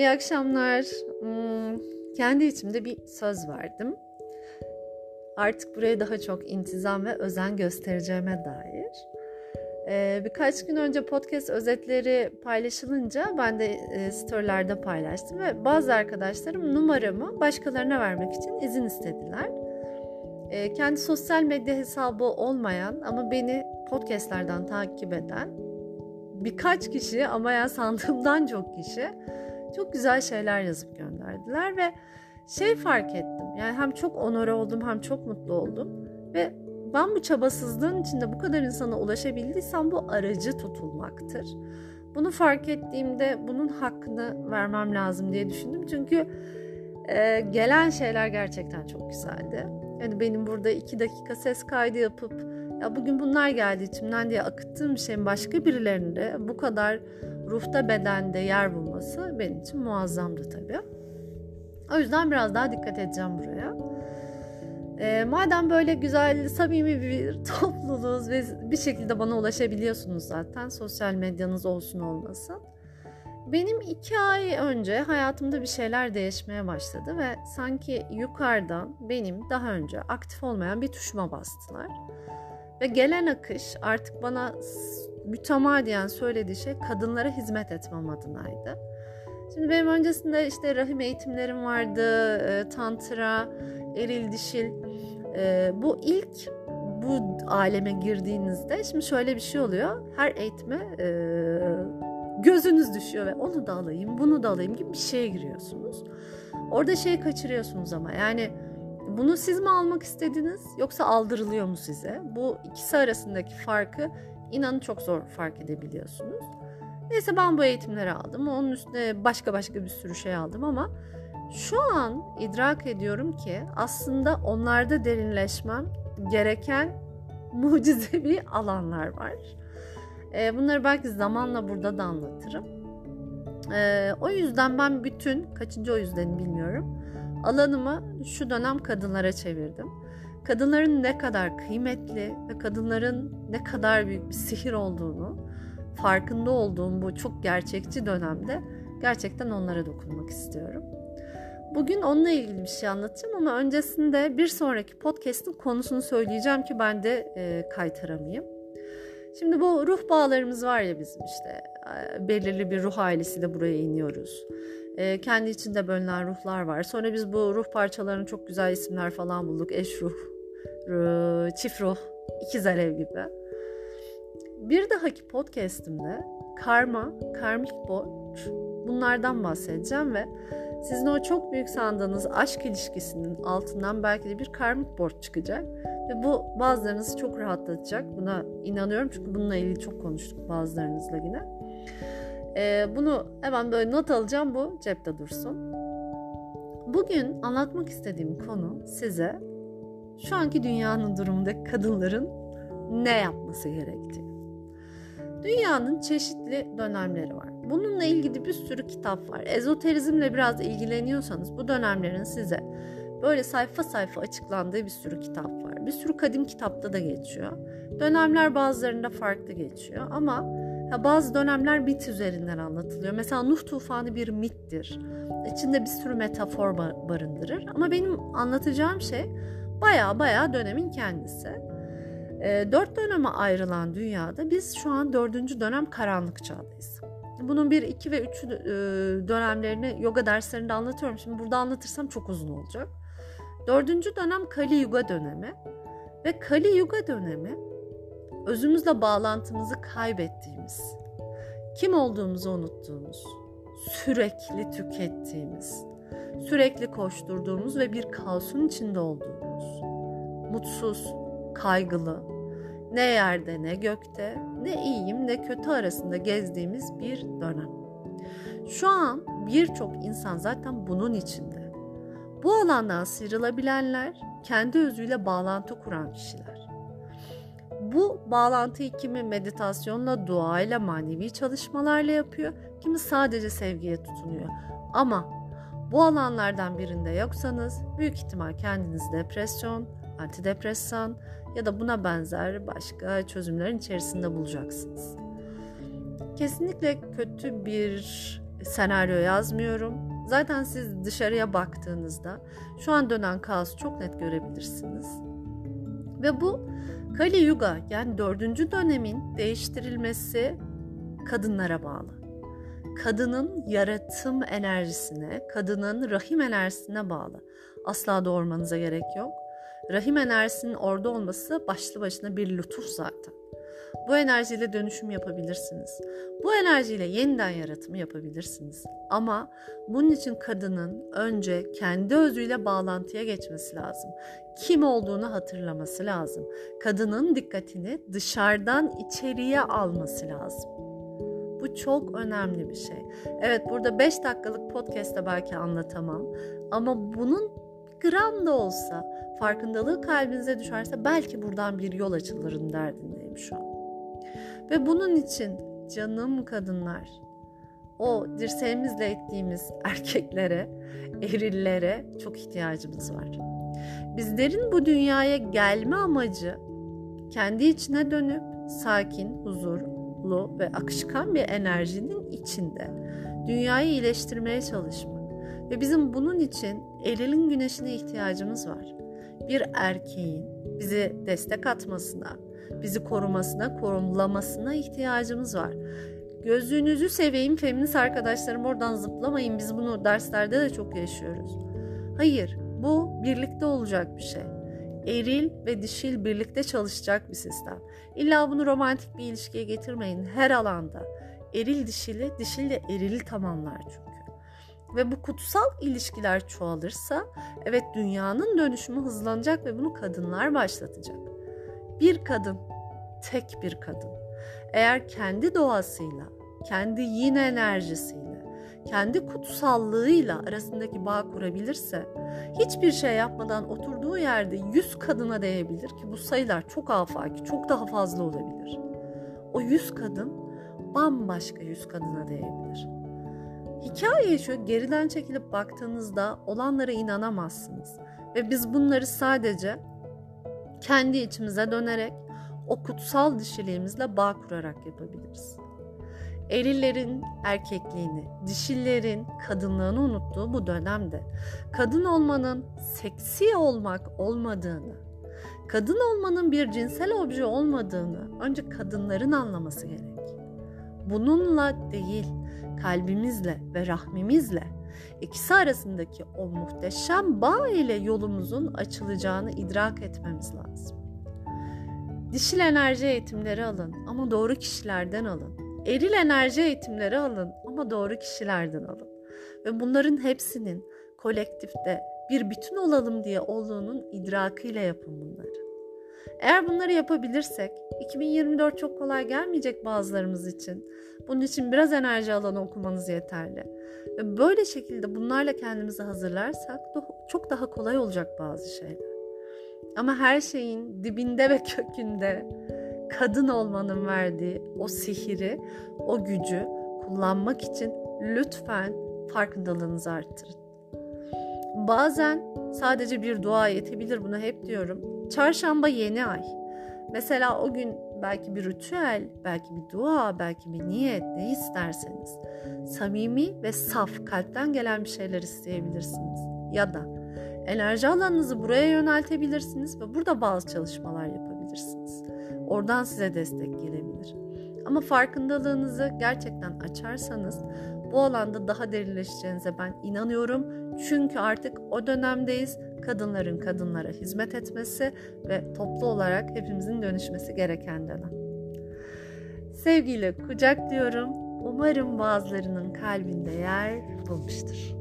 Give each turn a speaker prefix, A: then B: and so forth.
A: İyi akşamlar. Hmm, kendi içimde bir söz verdim. Artık buraya daha çok intizam ve özen göstereceğime dair. Ee, birkaç gün önce podcast özetleri paylaşılınca ben de e, storylerde paylaştım ve bazı arkadaşlarım numaramı başkalarına vermek için izin istediler. Ee, kendi sosyal medya hesabı olmayan ama beni podcastlerden takip eden birkaç kişi ama ya sandığımdan çok kişi çok güzel şeyler yazıp gönderdiler ve şey fark ettim. Yani hem çok onore oldum hem çok mutlu oldum ve ben bu çabasızlığın içinde bu kadar insana ulaşabildiysem bu aracı tutulmaktır. Bunu fark ettiğimde bunun hakkını vermem lazım diye düşündüm. Çünkü e, gelen şeyler gerçekten çok güzeldi. Yani benim burada iki dakika ses kaydı yapıp ya bugün bunlar geldi içimden diye akıttığım şeyin başka birilerinde bu kadar ruhta bedende yer bulması benim için muazzamdı tabii. O yüzden biraz daha dikkat edeceğim buraya. E, madem böyle güzel, samimi bir topluluğuz ve bir şekilde bana ulaşabiliyorsunuz zaten sosyal medyanız olsun olmasın. Benim iki ay önce hayatımda bir şeyler değişmeye başladı ve sanki yukarıdan benim daha önce aktif olmayan bir tuşuma bastılar. Ve gelen akış artık bana mütemadiyen söylediği şey kadınlara hizmet etmem adınaydı. Şimdi benim öncesinde işte rahim eğitimlerim vardı, e, tantra, eril dişil. E, bu ilk bu aleme girdiğinizde şimdi şöyle bir şey oluyor. Her eğitime e, gözünüz düşüyor ve onu da alayım, bunu da alayım gibi bir şeye giriyorsunuz. Orada şeyi kaçırıyorsunuz ama yani bunu siz mi almak istediniz yoksa aldırılıyor mu size? Bu ikisi arasındaki farkı inanın çok zor fark edebiliyorsunuz. Neyse ben bu eğitimleri aldım. Onun üstüne başka başka bir sürü şey aldım ama şu an idrak ediyorum ki aslında onlarda derinleşmem gereken mucizevi alanlar var. E, bunları belki zamanla burada da anlatırım. E, o yüzden ben bütün, kaçıncı o yüzden bilmiyorum, alanımı şu dönem kadınlara çevirdim. Kadınların ne kadar kıymetli ve kadınların ne kadar büyük bir sihir olduğunu farkında olduğum bu çok gerçekçi dönemde gerçekten onlara dokunmak istiyorum. Bugün onunla ilgili bir şey anlatacağım ama öncesinde bir sonraki podcast'in konusunu söyleyeceğim ki ben de e, kaytaramayayım. Şimdi bu ruh bağlarımız var ya bizim işte e, belirli bir ruh ailesi de buraya iniyoruz. E, kendi içinde bölünen ruhlar var. Sonra biz bu ruh parçalarının çok güzel isimler falan bulduk. Eş ruh, ruh çift ruh, ikiz alev gibi. Bir dahaki podcast'imde karma, karmik borç bunlardan bahsedeceğim ve sizin o çok büyük sandığınız aşk ilişkisinin altından belki de bir karmik borç çıkacak. Ve bu bazılarınızı çok rahatlatacak. Buna inanıyorum çünkü bununla ilgili çok konuştuk bazılarınızla yine. Ee, bunu hemen böyle not alacağım bu cepte dursun. Bugün anlatmak istediğim konu size şu anki dünyanın durumundaki kadınların ne yapması gerektiği. Dünyanın çeşitli dönemleri var. Bununla ilgili bir sürü kitap var. Ezoterizmle biraz ilgileniyorsanız bu dönemlerin size böyle sayfa sayfa açıklandığı bir sürü kitap var. Bir sürü kadim kitapta da geçiyor. Dönemler bazılarında farklı geçiyor ama ya bazı dönemler mit üzerinden anlatılıyor. Mesela Nuh tufanı bir mittir. İçinde bir sürü metafor barındırır. Ama benim anlatacağım şey baya baya dönemin kendisi. E, dört döneme ayrılan dünyada biz şu an dördüncü dönem karanlık çağdayız. Bunun bir, iki ve üç e, dönemlerini yoga derslerinde anlatıyorum. Şimdi burada anlatırsam çok uzun olacak. Dördüncü dönem Kali Yuga dönemi ve Kali Yuga dönemi özümüzle bağlantımızı kaybettiğimiz, kim olduğumuzu unuttuğumuz, sürekli tükettiğimiz, sürekli koşturduğumuz ve bir kaosun içinde olduğumuz, mutsuz, kaygılı, ne yerde ne gökte, ne iyiyim ne kötü arasında gezdiğimiz bir dönem. Şu an birçok insan zaten bunun içinde. Bu alandan sıyrılabilenler kendi özüyle bağlantı kuran kişiler. Bu bağlantıyı kimi meditasyonla, duayla, manevi çalışmalarla yapıyor, kimi sadece sevgiye tutunuyor. Ama bu alanlardan birinde yoksanız büyük ihtimal kendiniz depresyon, antidepresan ya da buna benzer başka çözümlerin içerisinde bulacaksınız. Kesinlikle kötü bir senaryo yazmıyorum. Zaten siz dışarıya baktığınızda şu an dönen kaosu çok net görebilirsiniz. Ve bu Kali Yuga yani dördüncü dönemin değiştirilmesi kadınlara bağlı. Kadının yaratım enerjisine, kadının rahim enerjisine bağlı. Asla doğurmanıza gerek yok. Rahim enerjisinin orada olması başlı başına bir lütuf zaten. Bu enerjiyle dönüşüm yapabilirsiniz. Bu enerjiyle yeniden yaratımı yapabilirsiniz. Ama bunun için kadının önce kendi özüyle bağlantıya geçmesi lazım. Kim olduğunu hatırlaması lazım. Kadının dikkatini dışarıdan içeriye alması lazım. Bu çok önemli bir şey. Evet burada 5 dakikalık podcast'te belki anlatamam ama bunun gram da olsa farkındalığı kalbinize düşerse belki buradan bir yol açılırın derdindeyim şu an. Ve bunun için canım kadınlar o dirseğimizle ettiğimiz erkeklere, erillere çok ihtiyacımız var. Bizlerin bu dünyaya gelme amacı kendi içine dönüp sakin, huzurlu ve akışkan bir enerjinin içinde dünyayı iyileştirmeye çalışmak. Ve bizim bunun için erilin güneşine ihtiyacımız var. Bir erkeğin bizi destek atmasına, bizi korumasına, korumlamasına ihtiyacımız var. Gözünüzü seveyim feminist arkadaşlarım oradan zıplamayın. Biz bunu derslerde de çok yaşıyoruz. Hayır, bu birlikte olacak bir şey. Eril ve dişil birlikte çalışacak bir sistem. İlla bunu romantik bir ilişkiye getirmeyin her alanda. Eril dişili, dişil de erili tamamlar çünkü. Ve bu kutsal ilişkiler çoğalırsa evet dünyanın dönüşümü hızlanacak ve bunu kadınlar başlatacak. Bir kadın, tek bir kadın eğer kendi doğasıyla, kendi yin enerjisiyle, kendi kutsallığıyla arasındaki bağ kurabilirse hiçbir şey yapmadan oturduğu yerde yüz kadına değebilir ki bu sayılar çok afaki, çok daha fazla olabilir. O yüz kadın bambaşka yüz kadına değebilir. Hikaye şu geriden çekilip baktığınızda olanlara inanamazsınız. Ve biz bunları sadece kendi içimize dönerek o kutsal dişiliğimizle bağ kurarak yapabiliriz. Erillerin erkekliğini, dişillerin kadınlığını unuttuğu bu dönemde kadın olmanın seksi olmak olmadığını, kadın olmanın bir cinsel obje olmadığını önce kadınların anlaması gerek. Bununla değil, kalbimizle ve rahmimizle ikisi arasındaki o muhteşem bağ ile yolumuzun açılacağını idrak etmemiz lazım. Dişil enerji eğitimleri alın ama doğru kişilerden alın. Eril enerji eğitimleri alın ama doğru kişilerden alın. Ve bunların hepsinin kolektifte bir bütün olalım diye olduğunun idrakıyla yapın bunları. Eğer bunları yapabilirsek 2024 çok kolay gelmeyecek bazılarımız için. Bunun için biraz enerji alanı okumanız yeterli. Ve böyle şekilde bunlarla kendimizi hazırlarsak çok daha kolay olacak bazı şeyler. Ama her şeyin dibinde ve kökünde kadın olmanın verdiği o sihiri, o gücü kullanmak için lütfen farkındalığınızı arttırın. Bazen sadece bir dua yetebilir bunu hep diyorum. Çarşamba yeni ay. Mesela o gün belki bir ritüel, belki bir dua, belki bir niyet ne isterseniz samimi ve saf kalpten gelen bir şeyler isteyebilirsiniz. Ya da enerji alanınızı buraya yöneltebilirsiniz ve burada bazı çalışmalar yapabilirsiniz. Oradan size destek gelebilir. Ama farkındalığınızı gerçekten açarsanız bu alanda daha derinleşeceğinize ben inanıyorum. Çünkü artık o dönemdeyiz. Kadınların kadınlara hizmet etmesi ve toplu olarak hepimizin dönüşmesi gereken dönem. Sevgiyle kucaklıyorum. Umarım bazılarının kalbinde yer bulmuştur.